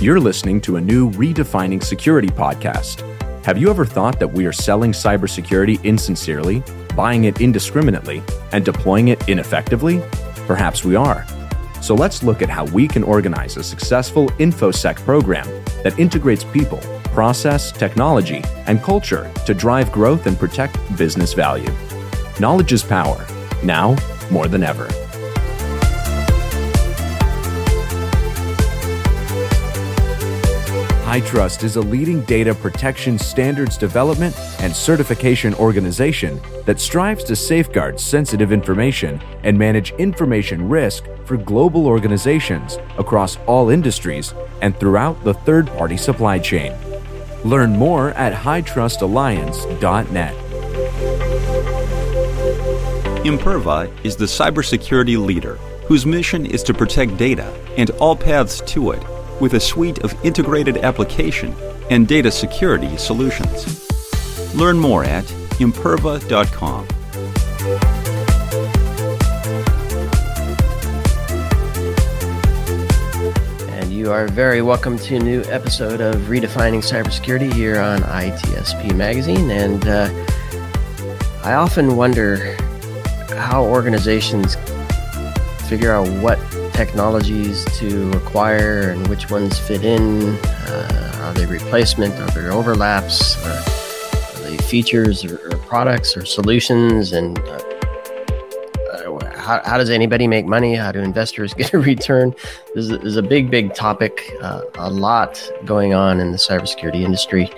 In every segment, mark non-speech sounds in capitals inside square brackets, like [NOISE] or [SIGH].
You're listening to a new Redefining Security podcast. Have you ever thought that we are selling cybersecurity insincerely, buying it indiscriminately, and deploying it ineffectively? Perhaps we are. So let's look at how we can organize a successful InfoSec program that integrates people, process, technology, and culture to drive growth and protect business value. Knowledge is power, now more than ever. HITRUST is a leading data protection standards development and certification organization that strives to safeguard sensitive information and manage information risk for global organizations across all industries and throughout the third party supply chain. Learn more at HITRUSTalliance.net. Imperva is the cybersecurity leader whose mission is to protect data and all paths to it with a suite of integrated application and data security solutions. Learn more at imperva.com. And you are very welcome to a new episode of Redefining Cybersecurity here on ITSP Magazine. And uh, I often wonder how organizations figure out what technologies to acquire and which ones fit in. Uh, are they replacement? Are there overlaps? Uh, are they features or, or, products or solutions? And uh, uh, how, how, does anybody make money? How do investors [LAUGHS] get a return? There's a, there's a big, big topic, uh, a lot going on in the cybersecurity industry.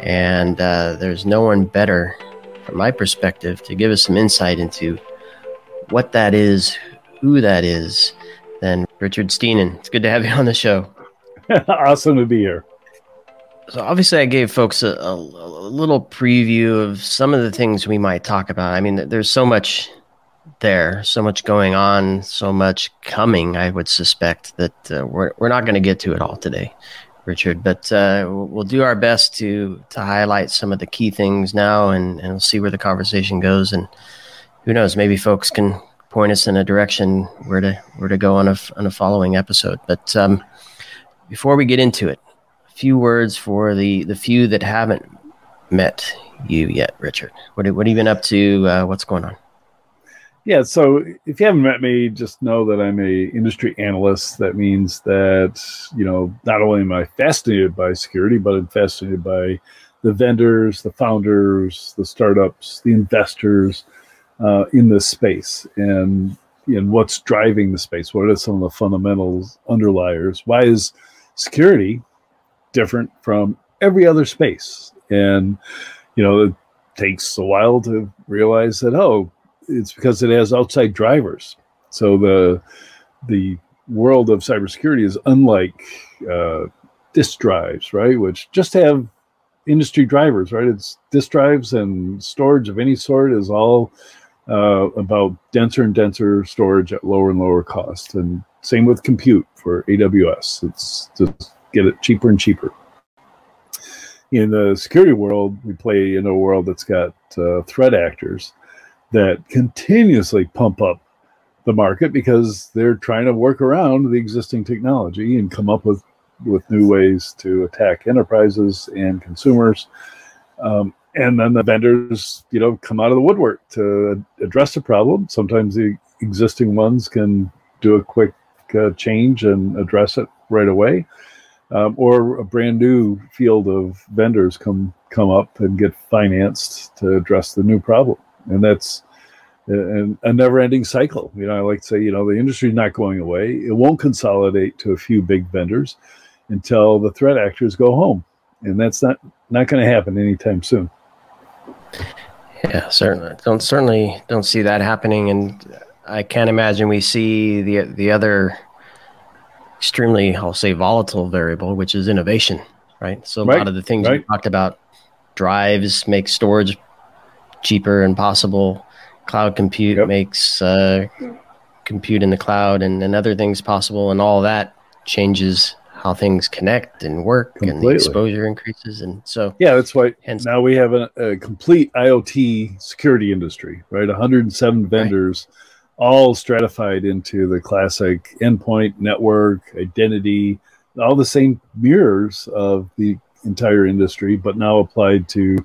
And uh, there's no one better, from my perspective, to give us some insight into what that is, who that is, Richard Stiennon. It's good to have you on the show. [LAUGHS] awesome to be here. So obviously, I gave folks a, a, a, little preview of some of the things we might talk about. I mean, there's so much there, so much going on, so much coming. I would suspect that uh, we're we're not going to get to it all today, Richard. But uh, we'll do our best to to highlight some of the key things now, and and we'll see where the conversation goes. And who knows, maybe folks can point us in a direction where to where to go on a on a following episode. But um, before we get into it, a few words for the the few that haven't met you yet, Richard. What what have you been up to? Uh, what's going on? Yeah, so if you haven't met me, just know that I'm a industry analyst. That means that you know not only am I fascinated by security, but I'm fascinated by the vendors, the founders, the startups, the investors, uh, in this space and and what's driving the space. What are some of the fundamentals underliers? Why is security different from every other space? And you know, it takes a while to realize that oh, it's because it has outside drivers. So the the world of cybersecurity is unlike uh, disk drives, right? Which just have industry drivers, right? It's disk drives and storage of any sort is all uh, about denser and denser storage at lower and lower cost. And same with compute for AWS. It's just get it cheaper and cheaper. In the security world, we play in a world that's got uh, threat actors that continuously pump up the market because they're trying to work around the existing technology and come up with with new ways to attack enterprises and consumers. Um, and then the vendors you know come out of the woodwork to address the problem. Sometimes the existing ones can do a quick uh, change and address it right away. Um, or a brand new field of vendors come come up and get financed to address the new problem. And that's a, a never-ending cycle. You know i like to say you know the industry's not going away. It won't consolidate to a few big vendors until the threat actors go home. And that's not not going to happen anytime soon yeah, certainly. Don't certainly don't see that happening, and I can't imagine we see the the other extremely, I'll say, volatile variable, which is innovation, right? So a Right, lot of the things right. you talked about, drives make storage cheaper and possible. Cloud compute Yep. makes uh, compute in the cloud and, and other things possible, and all that changes how things connect and work, and the exposure increases, and so Yeah, that's why Hence- now we have a, a complete IoT security industry, right? 107 vendors, all stratified into the classic endpoint, network, identity, all the same mirrors of the entire industry, but now applied to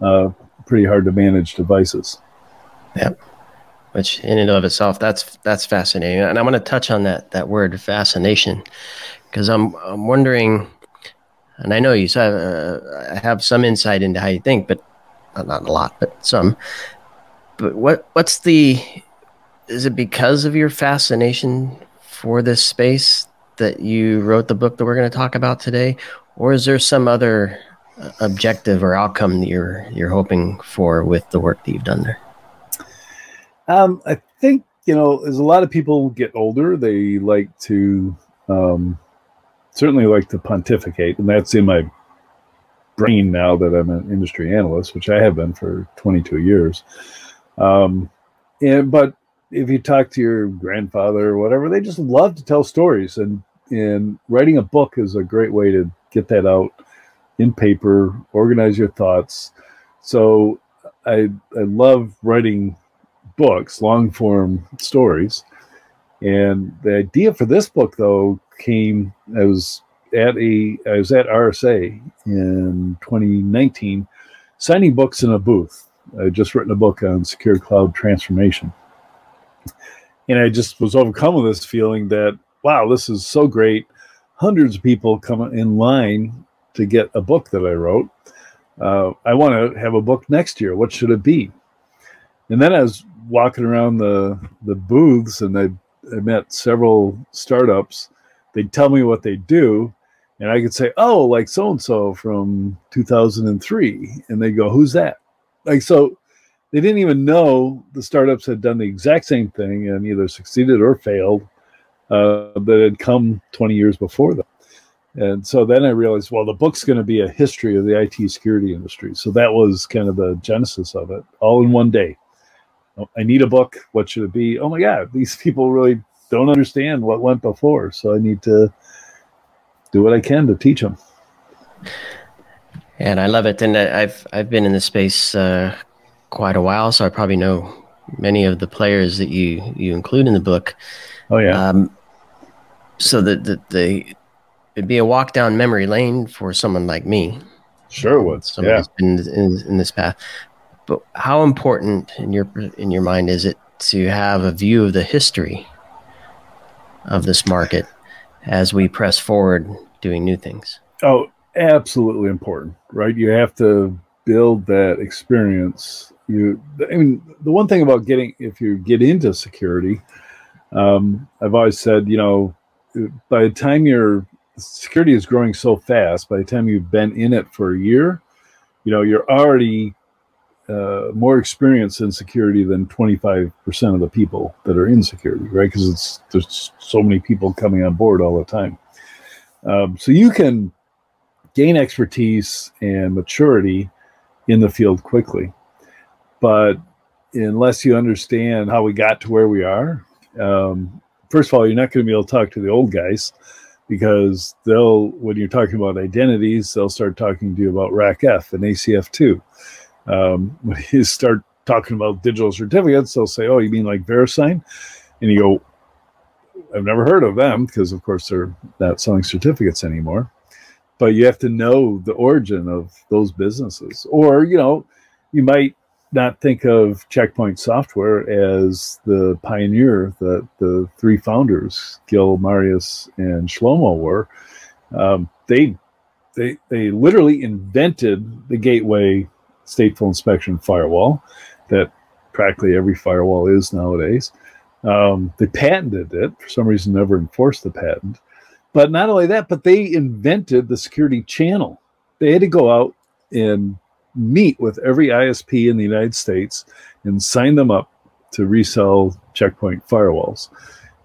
uh, pretty hard to manage devices. which in and of itself that's that's fascinating. And i'm going to touch on that that word fascination because i'm i'm wondering and i know you uh, i have some insight into how you think but uh, not a lot but some. But what what's the is it because of your fascination for this space that you wrote the book that we're going to talk about today? Or is there some other uh, objective or outcome that you're you're hoping for with the work that you've done there? Um, I think you know, as a lot of people get older, they like to um, certainly like to pontificate, and that's in my brain now that I'm an industry analyst, which I have been for 22 years. Um, and but if you talk to your grandfather or whatever, they just love to tell stories, and and writing a book is a great way to get that out in paper, organize your thoughts. So I I love writing books, long form stories. And the idea for this book, though, came I was at a I was at RSA in 2019, signing books in a booth. I had just written a book on secure cloud transformation, and I just was overcome with this feeling that wow, this is so great. Hundreds of people come in line to get a book that I wrote. Uh, I want to have a book next year. What should it be? And then I was walking around the the booths, and I, I met several startups. They'd tell me what they do, and I could say, "Oh, like so and so from 2003," and they go, "Who's that?" Like so, they didn't even know the startups had done the exact same thing and either succeeded or failed uh, that had come 20 years before them. And so then I realized, well, the book's going to be a history of the IT security industry. So that was kind of the genesis of it, all in one day. Oh, I need a book. What should it be? Oh my God, these [LAUGHS] people really don't understand what went before. So I need to do what I can to teach them. And I love it. And I've I've been in this space uh, quite a while, so I probably know many of the players that you you include in the book. Oh yeah, Um, so that the, the it'd be a walk down memory lane for someone like me, sure would. somebody Yeah. been in, in this path. But how important in your in your mind is it to have a view of the history of this market as we press forward doing new things? Oh, absolutely important, right? You have to build that experience. You, I mean, the one thing about getting, if you get into security, um, I've always said, you know, by the time your security is growing so fast, by the time you've been in it for a year, you know, you're already uh, more experience in security than 25% of the people that are in security, right? Because it's there's so many people coming on board all the time. Um, so you can gain expertise and maturity in the field quickly. But unless you understand how we got to where we are, um, first of all, you're not going to be able to talk to the old guys because they'll, when you're talking about identities, they'll start talking to you about RACF and ACF2. Um, [LAUGHS] when you start talking about digital certificates, they'll say, Oh, you mean like VeriSign? And you go, I've never heard of them because, of course, they're not selling certificates anymore. But you have to know the origin of those businesses. Or you know you might not think of checkpoint software as the pioneer that the three founders gil marius and shlomo were. Um, they they they literally invented the gateway stateful inspection firewall that practically every firewall is nowadays um, they patented it for some reason never enforced the patent but not only that, but they invented the security channel. They had to go out and meet with every ISP in the United States and sign them up to resell checkpoint firewalls.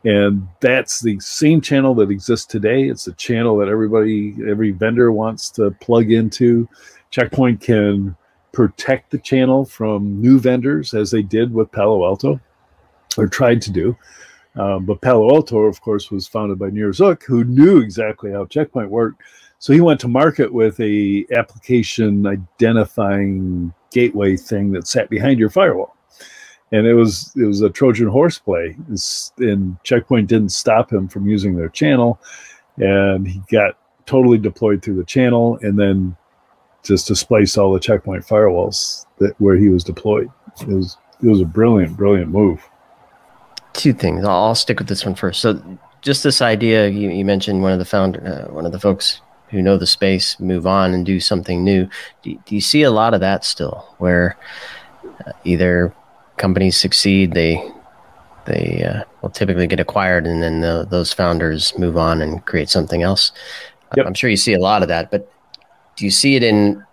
And that's the same channel that exists today. It's a channel that everybody, every vendor wants to plug into. Checkpoint can protect the channel from new vendors as they did with Palo Alto or tried to do. Um, but Palo Alto, of course, was founded by Nir Zook, who knew exactly how Checkpoint worked. So he went to market with a application identifying gateway thing that sat behind your firewall, and it was it was a Trojan horse play. And Checkpoint didn't stop him from using their channel, and he got totally deployed through the channel, and then just displaced all the Checkpoint firewalls that where he was deployed. It was it was a brilliant, brilliant move two things. I'll, I'll, stick with this one first. So, just this idea you, you mentioned one of the founder, uh, one of the folks who know the space move on and do something new. Do, do you see a lot of that still, where uh, either companies succeed, they they uh, will typically get acquired, and then the, those founders move on and create something else. Yep. I'm sure you see a lot of that, but do you see it in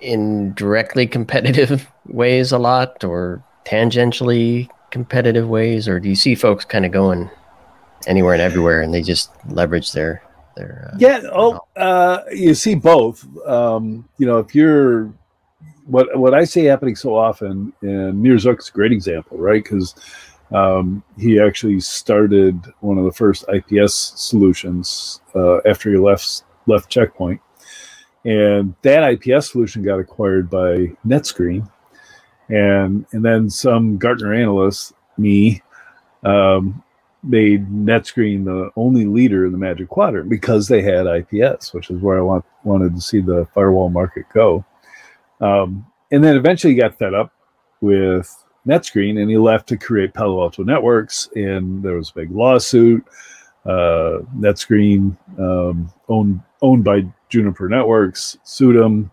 in directly competitive [LAUGHS] ways a lot, or tangentially competitive ways, or do you see folks kind of going anywhere and everywhere, and they just leverage their their? Uh, yeah. Oh, uh, you see both. Um, you know, if you're what what I see happening so often, and Nir Zook's a great example, right? Because um, he actually started one of the first IPS solutions uh, after he left left Checkpoint, and that IPS solution got acquired by NetScreen, and and then some Gartner analyst, me, um, made NetScreen the only leader in the Magic Quadrant because they had IPS, which is where I want, wanted to see the firewall market go. Um, and then eventually got fed up with NetScreen and he left to create Palo Alto Networks. And there was a big lawsuit. Uh, NetScreen, um, owned owned by Juniper Networks, sued him.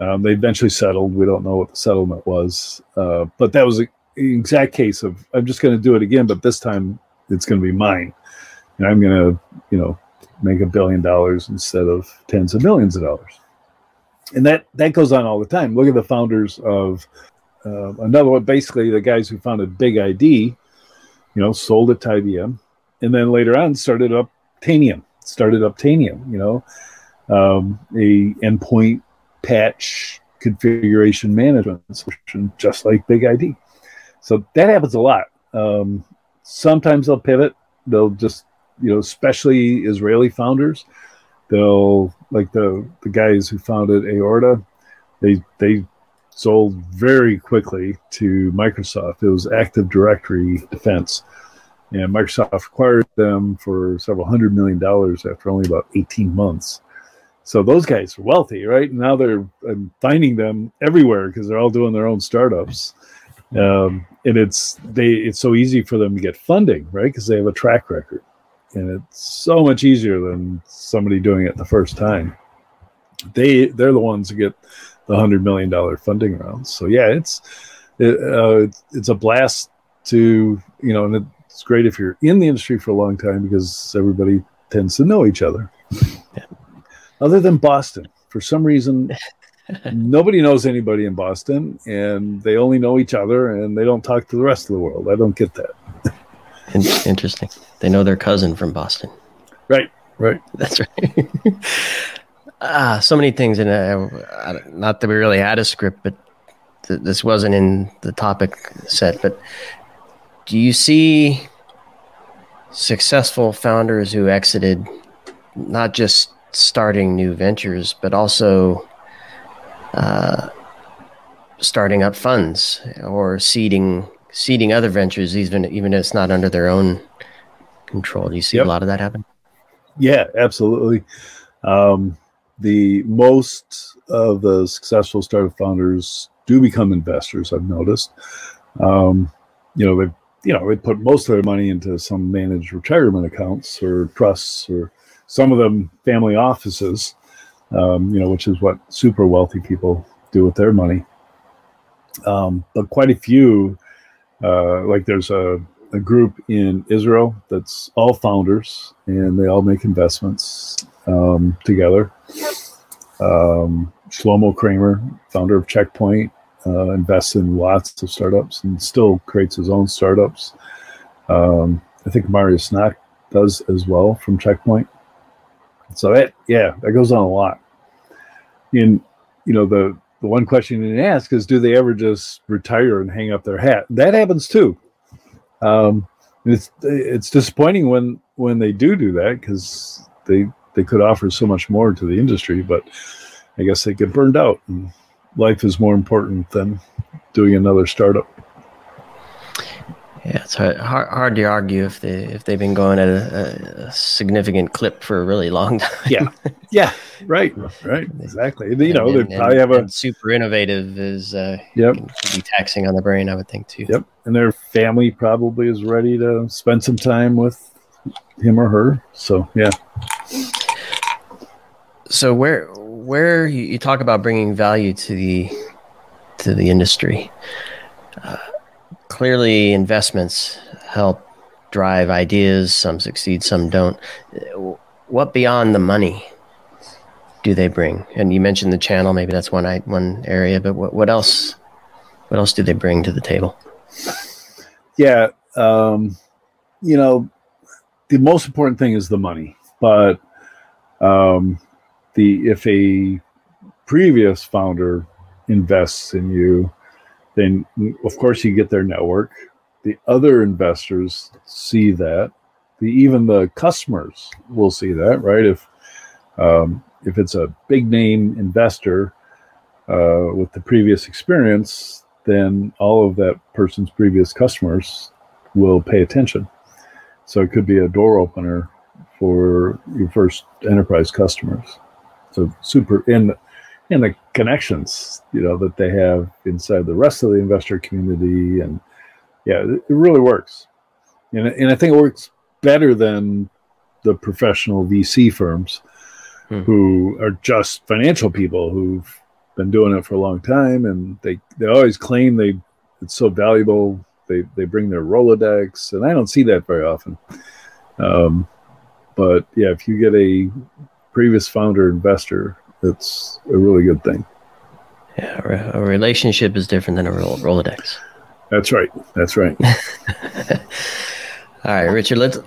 Um, they eventually settled. We don't know what the settlement was, uh, but that was an exact case of I'm just going to do it again, but this time it's going to be mine, and I'm going to, you know, make a billion dollars instead of tens of millions of dollars. And that that goes on all the time. Look at the founders of uh, another one. Basically, the guys who founded Big ID, you know, sold it to IBM, and then later on started up Tanium. Started up Tanium. You know, um, a endpoint patch configuration management solution, just like Big ID. So that happens a lot. Um, sometimes they'll pivot. They'll just, you know, especially Israeli founders, they'll like the the guys who founded Aorato. They they sold very quickly to Microsoft. It was Active Directory Defense. And Microsoft acquired them for several hundred million dollars after only about 18 months. So those guys are wealthy, right? Now they're I'm finding them everywhere because they're all doing their own startups, um, and it's they it's so easy for them to get funding, right? Because they have a track record, and it's so much easier than somebody doing it the first time. They they're the ones who get the hundred million dollar funding rounds. So yeah, it's it, uh, it's, it's a blast to you know, and it's great if you're in the industry for a long time because everybody tends to know each other. Yeah other than Boston. For some reason, [LAUGHS] nobody knows anybody in Boston, and they only know each other, and they don't talk to the rest of the world. I don't get that. Interesting. They know their cousin from Boston. Right. Right. That's right. [LAUGHS] ah, so many things, and uh, not that we really had a script, but th- this wasn't in the topic set. But do you see successful founders who exited not just starting new ventures, but also uh, starting up funds or seeding seeding other ventures, even even if it's not under their own control. Do you see yep. a lot of that happen? Yeah, absolutely. Um, the most of the successful startup founders do become investors. I've noticed. Um, you know, they you know they put most of their money into some managed retirement accounts or trusts or some of them family offices, um, you know, which is what super wealthy people do with their money. Um, but quite a few, uh, like there's a, a group in Israel that's all founders and they all make investments um, together. Um, Shlomo Kramer, founder of Checkpoint, uh, invests in lots of startups and still creates his own startups. Um, I think Marius Nacht does as well from Checkpoint. So that yeah, that goes on a lot. And you know the the one question you ask is, do they ever just retire and hang up their hat? That happens too. Um, it's it's disappointing when when they do do that because they they could offer so much more to the industry, but I guess they get burned out. And life is more important than doing another startup. Yeah, it's hard, hard, to argue if they if they've been going at a, a, significant clip for a really long [LAUGHS] time. Yeah, yeah, right, right, exactly. You know, and, they probably have a super innovative is uh, yep be taxing on the brain. I would think too. Yep, and their family probably is ready to spend some time with him or her. So yeah. So where where you, you talk about bringing value to the to the industry. Uh, clearly investments help drive ideas. Some succeed some don't. What beyond the money do they bring? And you mentioned the channel. Maybe that's one I, one area but what, what else what else do they bring to the table? Yeah um, you know the most important thing is the money but um, the if a previous founder invests in you then of course you get their network. The other investors see that. The even the customers will see that, right? If um, if it's a big name investor uh, with the previous experience, then all of that person's previous customers will pay attention. So it could be a door opener for your first enterprise customers. So super in and the connections you know that they have inside the rest of the investor community. And yeah it, really works. And, and i think it works better than the professional vc firms hmm. who are just financial people who've been doing it for a long time. And they they always claim they it's so valuable. They they bring their rolodex and i don't see that very often. Um, but yeah if you get a previous founder investor it's a really good thing. Yeah, a relationship is different than a Rolodex. That's right. That's right. [LAUGHS] All right, Richard. Let's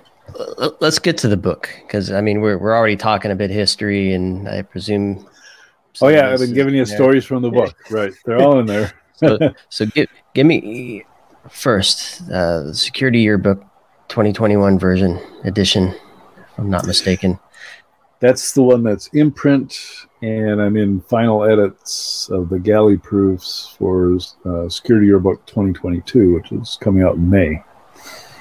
let's get to the book because I mean we're we're already talking a bit history, and I presume. Oh yeah, I've been giving you stories from the book. [LAUGHS] Right, they're all in there. so, [LAUGHS] so give give me first uh, the Security Yearbook 2021 version edition, if I'm not mistaken that's the one that's in print, and I'm in final edits of the galley proofs for uh, Security Yearbook 2022, which is coming out in May.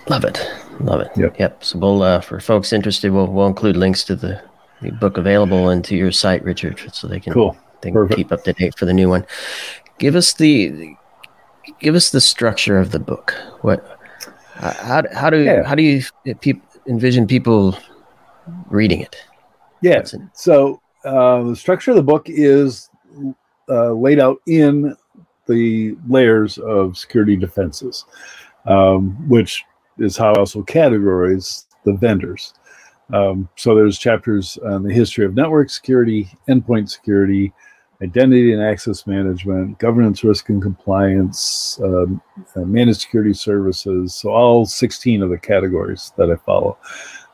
Love it, love it. Yep. Yep. So we'll, uh, for folks interested, we'll we'll include links to the, the book available and to your site, Richard, so they can cool. they can keep up to date for the new one. Give us the give us the structure of the book. What how how do yeah. how do you envision people reading it? Yeah. So uh, the structure of the book is uh, laid out in the layers of security defenses, um, which is how I also categorize the vendors. Um, so there's chapters on the history of network security, endpoint security, identity and access management, governance, risk and compliance, um, managed security services. So all 16 of the categories that I follow.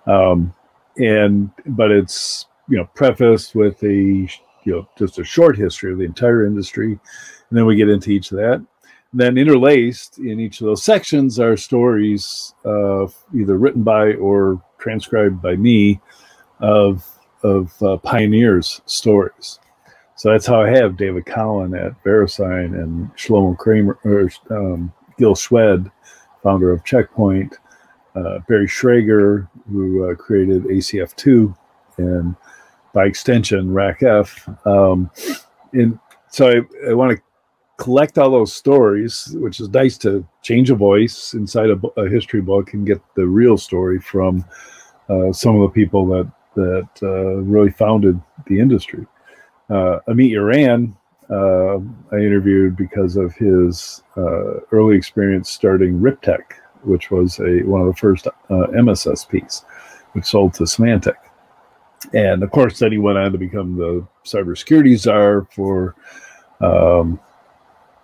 Um, and but it's you know prefaced with a you know just a short history of the entire industry, and then we get into each of that. And then interlaced in each of those sections are stories uh, either written by or transcribed by me of of uh, pioneers' stories. So that's how I have David Collin at VeriSign and Shlomo Kramer or um, Gil Shwed, founder of Checkpoint, uh, Barry Schrager, who uh, created ACF2 and by extension RACF. Um, and so I, I want to collect all those stories, which is nice to change a voice inside a, a history book and get the real story from uh, some of the people that that uh, really founded the industry. Uh, Amit Yoran, uh, I interviewed because of his uh, early experience starting Riptech, which was a one of the first uh, MSSPs, which sold to Symantec. And of course, then he went on to become the cybersecurity czar for um,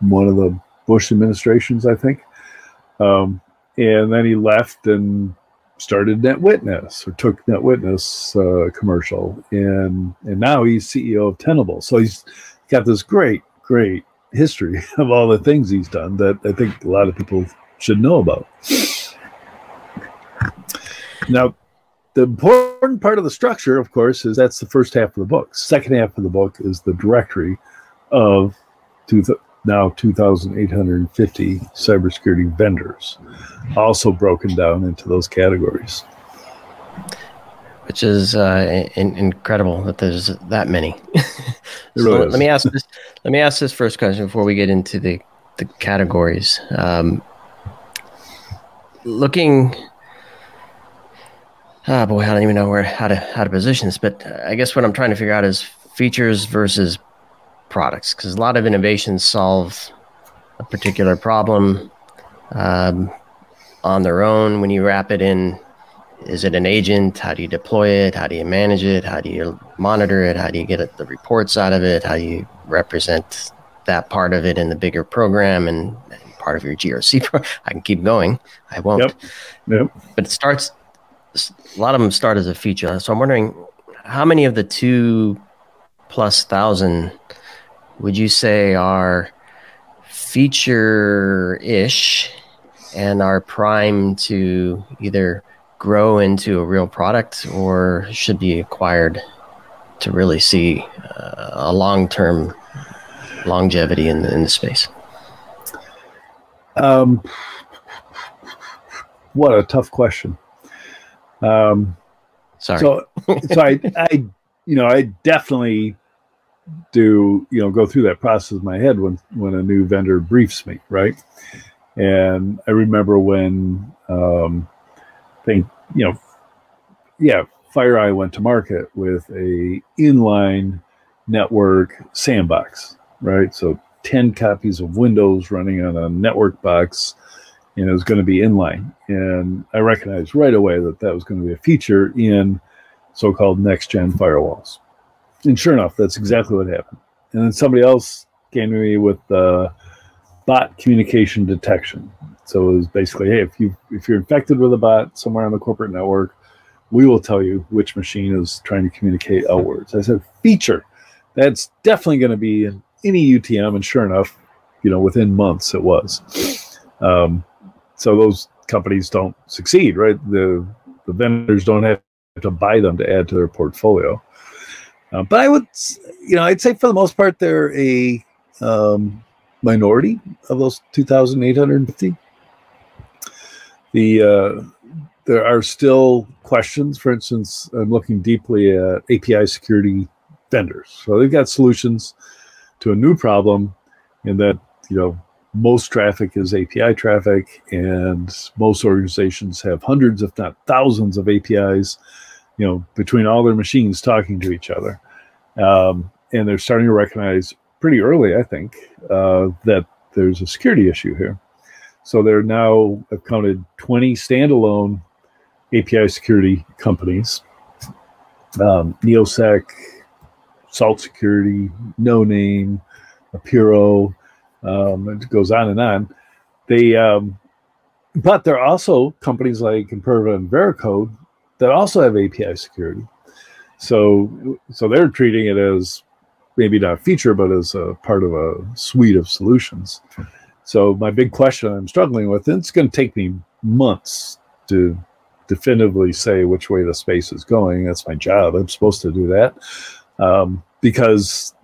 one of the Bush administrations, I think. Um, and then he left and started NetWitness or took NetWitness uh, commercial, and and now he's CEO of Tenable. So he's got this great, great history [LAUGHS] of all the things he's done that I think a lot of people should know about. Now, the important part of the structure, of course, is that's the first half of the book. Second half of the book is the directory of two th- now 2,850 cybersecurity vendors, also broken down into those categories. Which is uh, in- incredible that there's that many. [LAUGHS] so really let, let me ask this. Let me ask this first question before we get into the the categories. Um, looking oh boy, I don't even know where how to how to position this, but I guess what I'm trying to figure out is features versus products because a lot of innovations solve a particular problem um, on their own. When you wrap it in, is it an agent? How do you deploy it? How do you manage it? How do you monitor it? How do you get the reports out of it? How do you represent that part of it in the bigger program and, and part of your GRC? [LAUGHS] Pro- I can keep going. I won't. Yep. Yep. But it starts. A lot of them start as a feature. So I'm wondering how many of the two plus thousand would you say are feature ish and are primed to either grow into a real product or should be acquired to really see uh, a long term longevity in the, in the space? Um, what a tough question. Um, Sorry. So, [LAUGHS] so I, I, you know, I definitely do, you know, go through that process in my head when when a new vendor briefs me, right? And I remember when, um, I think, you know, yeah, FireEye went to market with a inline network sandbox, right? So 10 copies of Windows running on a network box, and it was going to be inline. And I recognized right away that that was going to be a feature in so called next gen firewalls. And sure enough, that's exactly what happened. And then somebody else came to me with uh, bot communication detection. So it was basically, hey, if you if you're infected with a bot somewhere on the corporate network, we will tell you which machine is trying to communicate outwards. I said, feature. That's definitely going to be in any UTM, and sure enough, you know, within months it was. Um, so those companies don't succeed, right? The the vendors don't have to buy them to add to their portfolio. Uh, but I would, you know, I'd say for the most part they're a um, minority of those 2,850. The uh, there are still questions. For instance, I'm looking deeply at API security vendors. So they've got solutions to a new problem, in that you know most traffic is API traffic, and most organizations have hundreds, if not thousands, of APIs. You know, between all their machines talking to each other, um, and they're starting to recognize pretty early, I think, uh, that there's a security issue here. So they're now have counted 20 standalone API security companies, um, Neosec, Salt Security, No Name, Apiiro, um, it goes on and on. They, um, but there are also companies like Imperva and Veracode that also have API security. So, so they're treating it as maybe not a feature, but as a part of a suite of solutions. So my big question I'm struggling with, and it's going to take me months to definitively say which way the space is going. That's my job. I'm supposed to do that um, because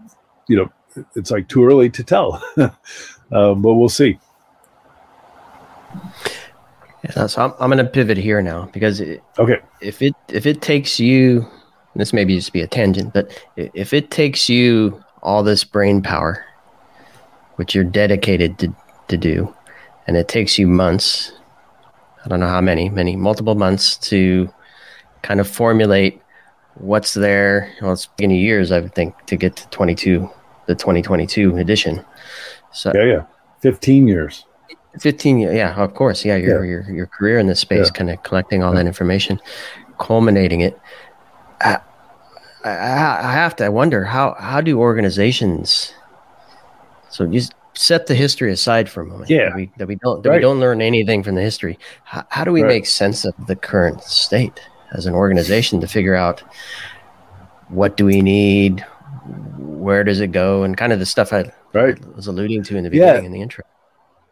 you know it's like too early to tell. um, [LAUGHS] but we'll see. Yeah, so I'm, I'm going to pivot here now because it, Okay. if it if it takes you this may be just be a tangent but if it takes you all this brain power which you're dedicated to, to do and it takes you months i don't know how many many multiple months to kind of formulate what's there well it's been years i would think to get to 22 the 2022 edition so Yeah, yeah. 15 years. 15 ye- yeah of course yeah your Yeah. your, your career in this space Yeah. kind of collecting all that information culminating it I, I, I have to I wonder how how do organizations so just set the history aside for a moment. Yeah. That we, that we don't that Right. we don't learn anything from the history. How, how do we Right. make sense of the current state as an organization to figure out what do we need, where does it go, and kind of the stuff I Right. was alluding to in the Yeah. beginning in the intro.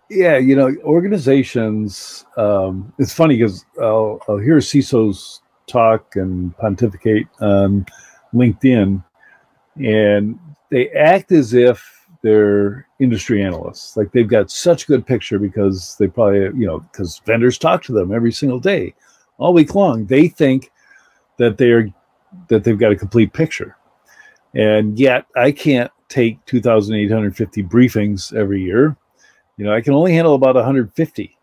Yeah, you know, organizations. Um, it's funny because I'll, I'll hear CISOs talk and pontificate on LinkedIn, and they act as if they're industry analysts. Like they've got such a good picture because they probably, you know, because vendors talk to them every single day, all week long. They think that they're that they've got a complete picture, and yet I can't take 2,850 briefings every year you know, I can only handle about 150.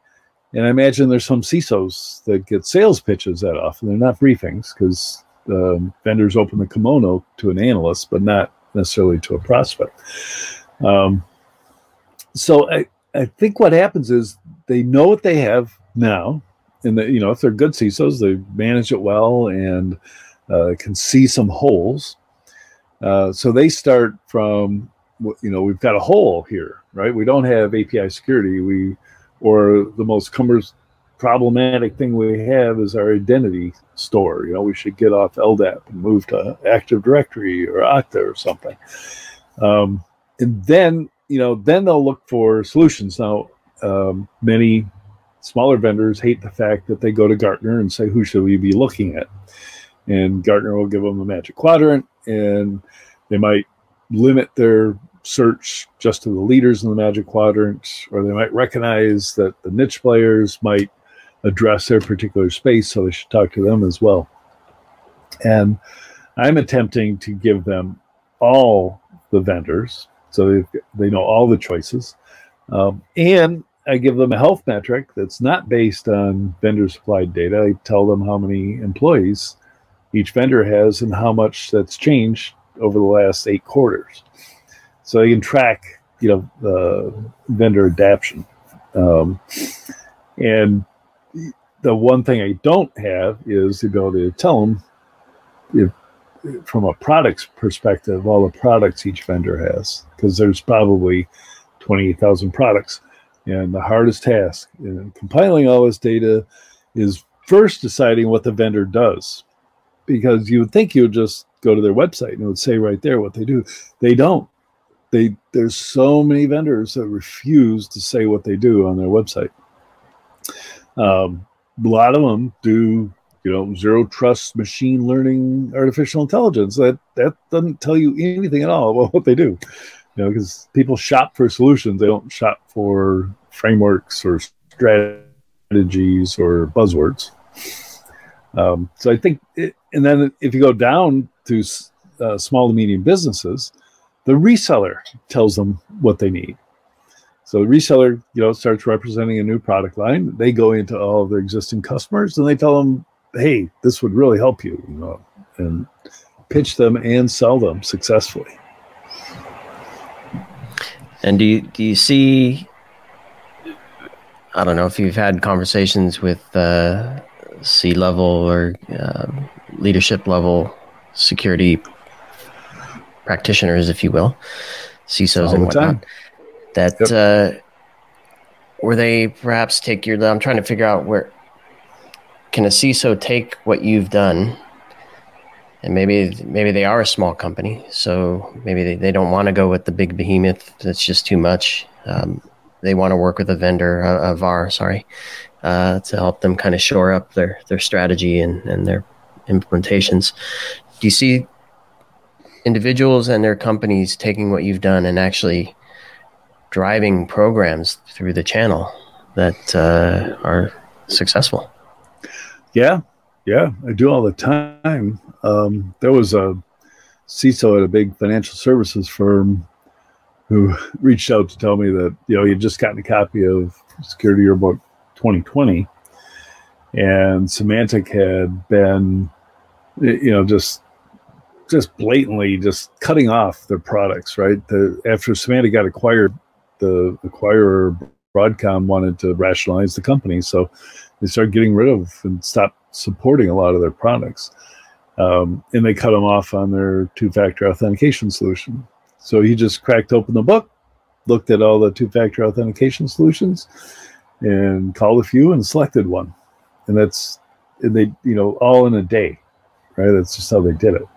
And I imagine there's some CISOs that get sales pitches that often. They're not briefings because um, vendors open the kimono to an analyst, but not necessarily to a prospect. Um, so I, I think what happens is they know what they have now. And, the, you know, if they're good CISOs, they manage it well and uh, can see some holes. Uh, so they start from you know we've got a hole here right? We don't have api security. We or the most cumbrous problematic thing we have is our identity store. You know we should get off ldap and move to active directory or okta or something. Um, and then you know then they'll look for solutions. Now um, many smaller vendors hate the fact that they go to gartner and say who should we be looking at and gartner will give them a magic quadrant and they might limit their search just to the leaders in the magic quadrant, or they might recognize that the niche players might address their particular space, so they should talk to them as well. And I'm attempting to give them all the vendors, so they, they know all the choices, um, and I give them a health metric that's not based on vendor supplied data. I tell them how many employees each vendor has and how much that's changed over the last eight quarters. So you can track, you know, the vendor adaption. Um, and the one thing I don't have is the ability to tell them if, from a products perspective, all the products each vendor has, because there's probably 28,000 products. And the hardest task in compiling all this data is first deciding what the vendor does because you would think you would just go to their website and it would say right there what they do. They don't. They there's so many vendors that refuse to say what they do on their website. Um, a lot of them do, you know, zero trust machine learning, artificial intelligence. That that doesn't tell you anything at all about what they do. You know, because people shop for solutions, they don't shop for frameworks or strategies or buzzwords. Um, so I think, it, and then if you go down to uh, small to medium businesses, the reseller tells them what they need. So the reseller, you know, starts representing a new product line. They go into all of their existing customers and they tell them, "Hey, this would really help you," you know, and pitch them and sell them successfully. And do you do you see? I don't know if you've had conversations with uh, C level or uh, leadership level security practitioners, if you will, CISOs All and whatnot. time. That Yep. uh, where they perhaps take your. I'm trying to figure out where can a CISO take what you've done and maybe maybe they are a small company, so maybe they, they don't want to go with the big behemoth. That's just too much. Um, they want to work with a vendor, a, a VAR, sorry, uh, to help them kind of shore up their their strategy and, and their implementations. Do you see individuals and their companies taking what you've done and actually driving programs through the channel that uh, are successful? Yeah, yeah, I do all the time. Um, there was a CISO at a big financial services firm who reached out to tell me that you know he had just gotten a copy of Security Yearbook 2020, and Symantec had been, you know, just just blatantly just cutting off their products. Right, the, after Symantec got acquired, the acquirer Broadcom wanted to rationalize the company, so they started getting rid of and stopped supporting a lot of their products. Um, and they cut them off on their two factor authentication solution. So he just cracked open the book, looked at all the two-factor authentication solutions and called a few and selected one. And that's and they you know all in a day, right? That's just how they did it.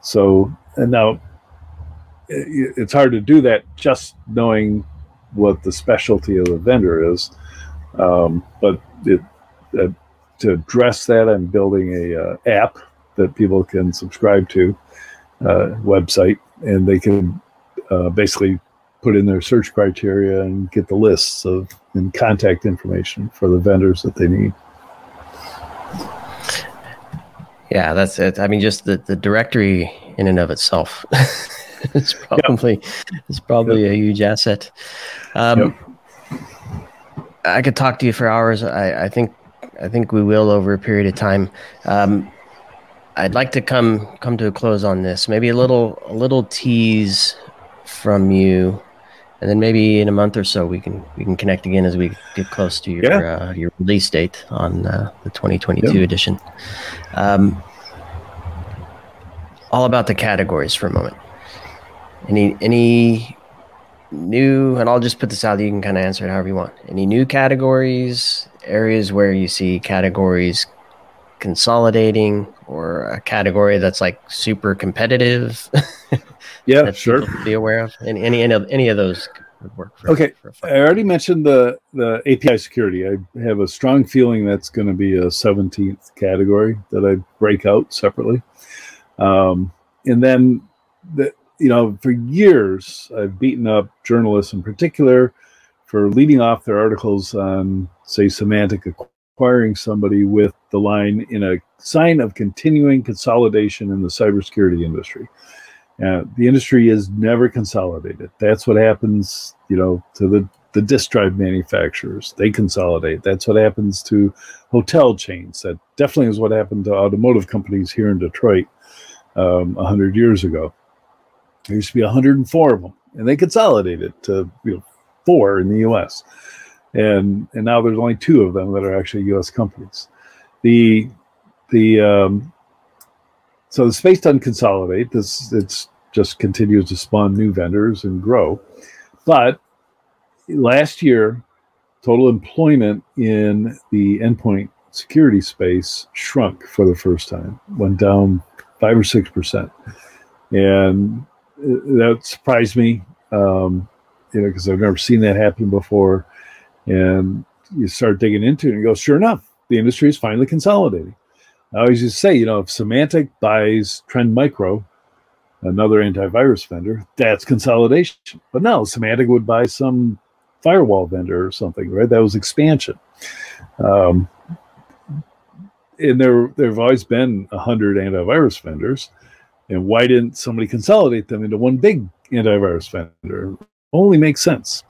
So and now it's hard to do that just knowing what the specialty of the vendor is. Um, but it, uh, to address that, I'm building a uh, app that people can subscribe to, uh, website, and they can uh, basically put in their search criteria and get the lists of and contact information for the vendors that they need. Yeah, that's it. I mean, just the, the directory in and of itself [LAUGHS] is probably yep. is probably yep. a huge asset. Um, yep. I could talk to you for hours. I, I, think I think we will over a period of time. Um, I'd like to come come to a close on this. Maybe a little a little tease from you, and then maybe in a month or so we can we can connect again as we get close to your yeah. uh, your release date on uh, the 2022 edition. Um, all about the categories for a moment. Any any new and I'll just put this out you can kind of answer it however you want. Any new categories, areas where you see categories consolidating or a category that's like super competitive? [LAUGHS] yeah, sure. Be aware of any any any of, any of those would work. For, okay, for I already mentioned the the API security. I have a strong feeling that's going to be a 17th category that I break out separately. Um, and then the you know, for years, I've beaten up journalists in particular for leading off their articles on, say, Symantec acquiring somebody with the line in a sign of continuing consolidation in the cybersecurity industry. Uh, the industry is never consolidated. That's what happens, you know, to the the disk drive manufacturers. They consolidate. That's what happens to hotel chains. That definitely is what happened to automotive companies here in Detroit um, 100 years ago. There used to be 104 of them, and they consolidated to you know, four in the U.S. And and now there's only two of them that are actually U.S. companies. The the um, so the space doesn't consolidate. This it's just continues to spawn new vendors and grow. But last year, total employment in the endpoint security space shrunk for the first time, went down five or six percent, and that surprised me, um, you know, because I've never seen that happen before. And you start digging into it and you go, sure enough, the industry is finally consolidating. I always just say, you know, if Symantec buys Trend Micro, another antivirus vendor, that's consolidation. But no, Symantec would buy some firewall vendor or something, right? That was expansion. Um, and there, there have always been a hundred antivirus vendors. And why didn't somebody consolidate them into one big antivirus vendor? Only makes sense.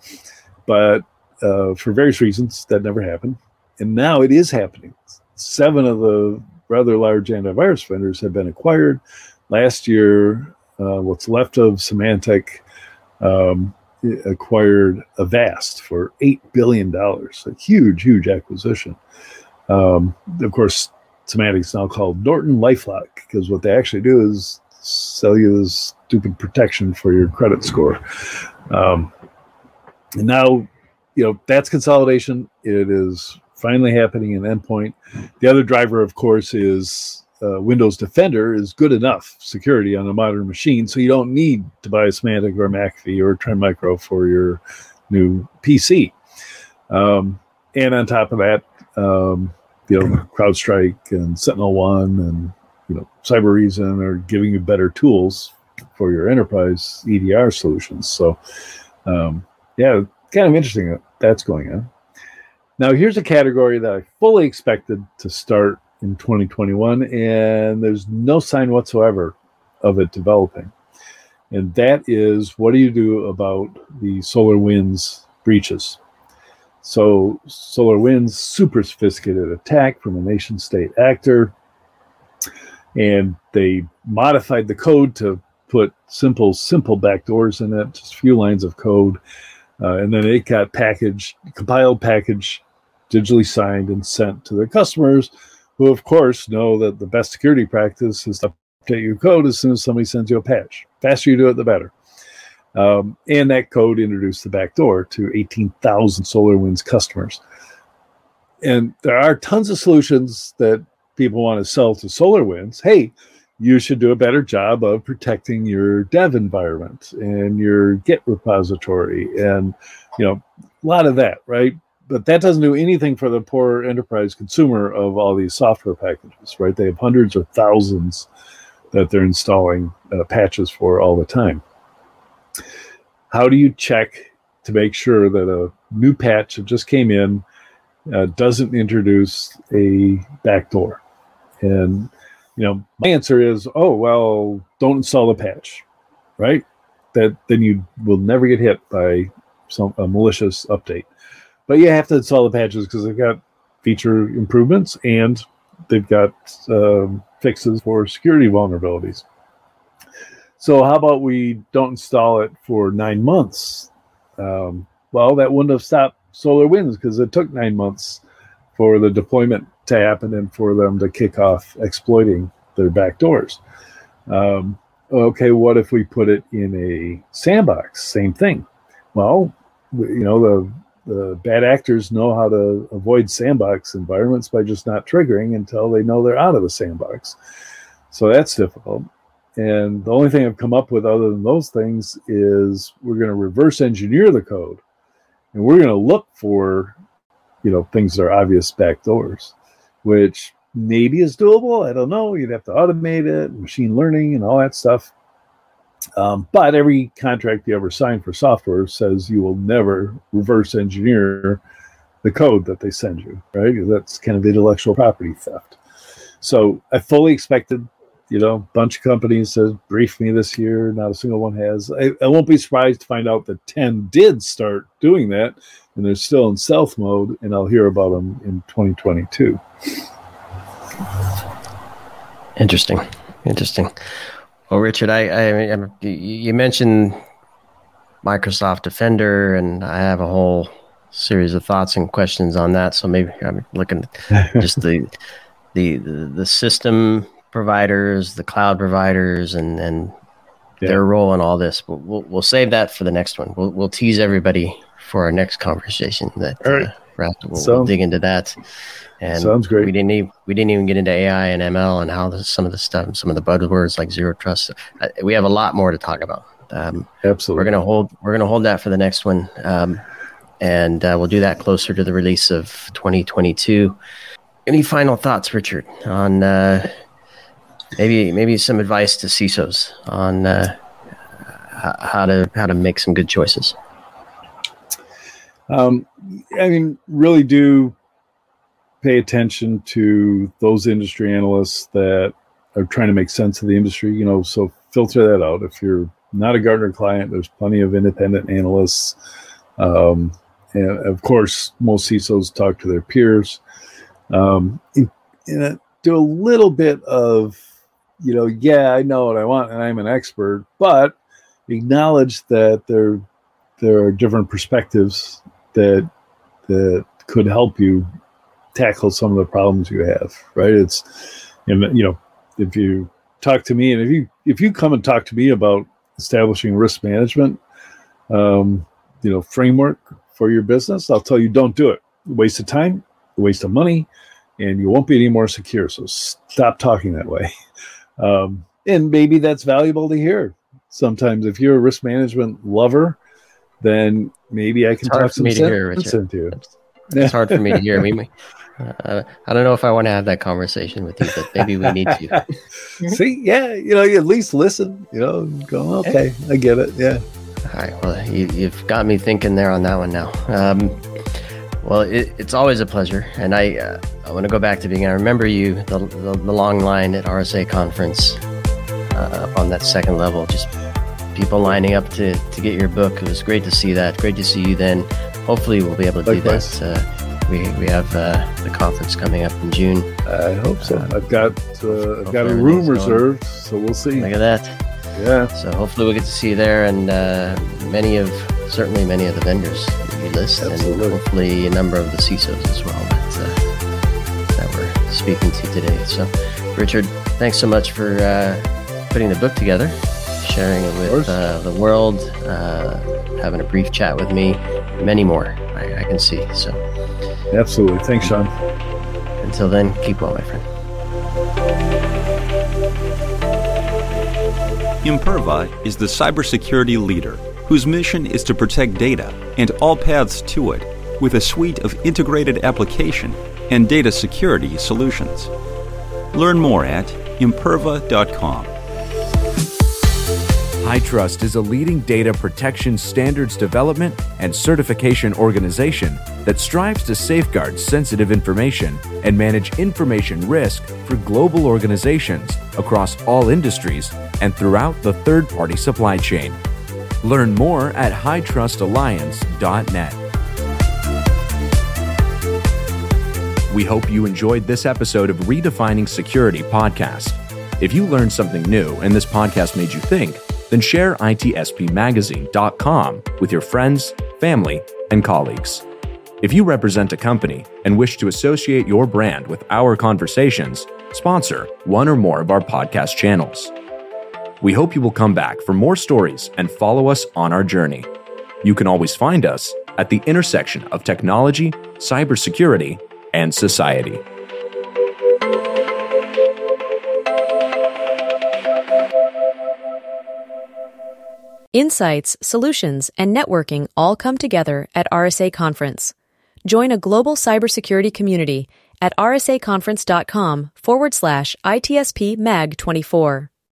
But uh, for various reasons, that never happened. And now it is happening. Seven of the rather large antivirus vendors have been acquired. Last year, uh, what's left of Symantec um, acquired Avast for $8 billion. A huge, huge acquisition. Um, of course, Symantec's now called NortonLifeLock because what they actually do is sell you this stupid protection for your credit score. Um, and now, you know, that's consolidation. It is finally happening in endpoint. The other driver, of course, is uh, Windows Defender is good enough security on a modern machine, so you don't need to buy a Symantec or McAfee or Trend Micro for your new PC. Um, and on top of that, um, you know, CrowdStrike and SentinelOne and you know, Cybereason are giving you better tools for your enterprise EDR solutions. So, um, yeah, kind of interesting that's going on. Now, here's a category that I fully expected to start in 2021, and there's no sign whatsoever of it developing. And that is what do you do about the SolarWinds breaches? So, SolarWinds, super sophisticated attack from a nation state actor and they modified the code to put simple simple backdoors in it just a few lines of code uh, and then it got packaged compiled packaged digitally signed and sent to their customers who of course know that the best security practice is to update your code as soon as somebody sends you a patch The faster you do it the better Um, and that code introduced the back door to 18,000 SolarWinds customers. And there are tons of solutions that people want to sell to SolarWinds. Hey, you should do a better job of protecting your dev environment and your Git repository and you know a lot of that, right? But that doesn't do anything for the poor enterprise consumer of all these software packages, right? They have hundreds or thousands that they're installing uh, patches for all the time. How do you check to make sure that a new patch that just came in uh, doesn't introduce a backdoor? And you know, my answer is, oh well, don't install the patch, right? That then you will never get hit by some a malicious update. But you have to install the patches because they've got feature improvements and they've got um, fixes for security vulnerabilities. So how about we don't install it for nine months? Um, well, that wouldn't have stopped SolarWinds because it took nine months for the deployment to happen and for them to kick off exploiting their back doors. Um, okay, what if we put it in a sandbox? Same thing. Well, you know, the the bad actors know how to avoid sandbox environments by just not triggering until they know they're out of the sandbox. So that's difficult. And the only thing I've come up with other than those things is we're going to reverse engineer the code and we're going to look for, you know, things that are obvious backdoors, which maybe is doable. I don't know. You'd have to automate it, machine learning, and all that stuff. Um, but every contract you ever sign for software says you will never reverse engineer the code that they send you, right? That's kind of intellectual property theft. So I fully expected, you know, a bunch of companies to brief me this year. Not a single one has. I, I won't be surprised to find out that 10 did start doing that and they're still in stealth mode, and I'll hear about them in 2022. Interesting. Interesting. Well, Richard, I, I, I, you mentioned Microsoft Defender, and I have a whole series of thoughts and questions on that. So maybe I'm looking just [LAUGHS] the, the the system providers, the cloud providers, and and yeah. their role in all this. We'll, we'll, we'll save that for the next one. We'll we'll tease everybody for our next conversation. That right. uh, we'll, so, we'll dig into that. And Sounds great. We didn't even, we didn't even get into AI and ML and how the, some of the stuff, some of the buzzwords like zero trust. Uh, we have a lot more to talk about. Um, Absolutely. We're gonna hold we're gonna hold that for the next one, um, and uh, we'll do that closer to the release of 2022. Any final thoughts, Richard, on uh, maybe maybe some advice to CISOs on uh, how to how to make some good choices? Um, I mean, really do pay attention to those industry analysts that are trying to make sense of the industry. You know, so filter that out. If you're not a Gartner client, there's plenty of independent analysts. Um, and of course, most CISOs talk to their peers. Um, and, and do a little bit of, you know, yeah, I know what I want and I'm an expert, but acknowledge that there there are different perspectives that that could help you tackle some of the problems you have, right? It's, and you know, if you talk to me, and if you if you come and talk to me about establishing risk management, um, you know, framework for your business, I'll tell you don't do it. Waste of time, waste of money, and you won't be any more secure. So stop talking that way. [LAUGHS] Um, and maybe that's valuable to hear. Sometimes, if you're a risk management lover, then maybe I can talk some sense into you. It's hard for me to hear. me. Uh, I don't know if I want to have that conversation with you, but maybe we need to. [LAUGHS] See, yeah, you know, you at least listen. You know, go, okay, I get it. Yeah. All right. Well, you, have got me thinking there on that one now. Um, well, it, it's always a pleasure, and I uh, I want to go back to being. I remember you the, the, the long line at RSA conference uh, on that second level, just people lining up to to get your book. It was great to see that. Great to see you then. Hopefully, we'll be able to Likewise. do that uh, we, we have uh, the conference coming up in June. I hope so. Uh, I've got uh, I've got a room reserved, going. so we'll see. Look at that. Yeah. So hopefully we'll get to see you there, and uh, many of certainly many of the vendors that you list, Absolutely. and hopefully a number of the CISOs as well that uh, that we're speaking to today. So, Richard, thanks so much for uh, putting the book together, sharing it with uh, the world, uh, having a brief chat with me, many more I, I can see. So, absolutely. Thanks, Sean. Until then, keep well, my friend. Imperva is the cybersecurity leader whose mission is to protect data and all paths to it with a suite of integrated application and data security solutions. Learn more at imperva.com. HITRUST is a leading data protection standards development and certification organization that strives to safeguard sensitive information and manage information risk for global organizations across all industries and throughout the third party supply chain. Learn more at hitrustalliance.net. We hope you enjoyed this episode of Redefining Security podcast. If you learned something new and this podcast made you think, then share itspmagazine.com with your friends, family, and colleagues. If you represent a company and wish to associate your brand with our conversations, sponsor one or more of our podcast channels. We hope you will come back for more stories and follow us on our journey. You can always find us at the intersection of technology, cybersecurity, and society. Insights, solutions, and networking all come together at RSA Conference. Join a global cybersecurity community at rsaconference.com forward slash ITSP MAG 24.